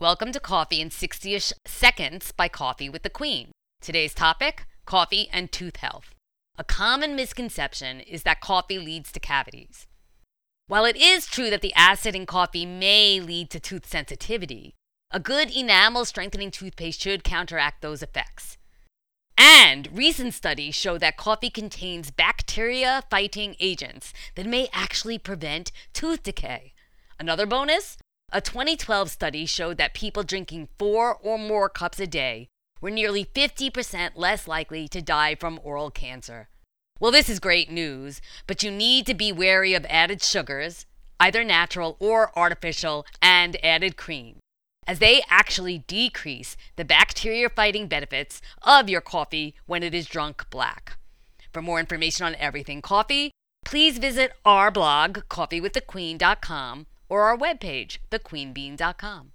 Welcome to Coffee in 60 ish Seconds by Coffee with the Queen. Today's topic coffee and tooth health. A common misconception is that coffee leads to cavities. While it is true that the acid in coffee may lead to tooth sensitivity, a good enamel strengthening toothpaste should counteract those effects. And recent studies show that coffee contains bacteria fighting agents that may actually prevent tooth decay. Another bonus a 2012 study showed that people drinking four or more cups a day were nearly 50% less likely to die from oral cancer. Well, this is great news, but you need to be wary of added sugars, either natural or artificial, and added cream, as they actually decrease the bacteria fighting benefits of your coffee when it is drunk black. For more information on everything coffee, please visit our blog, coffeewiththequeen.com or our webpage, thequeenbean.com.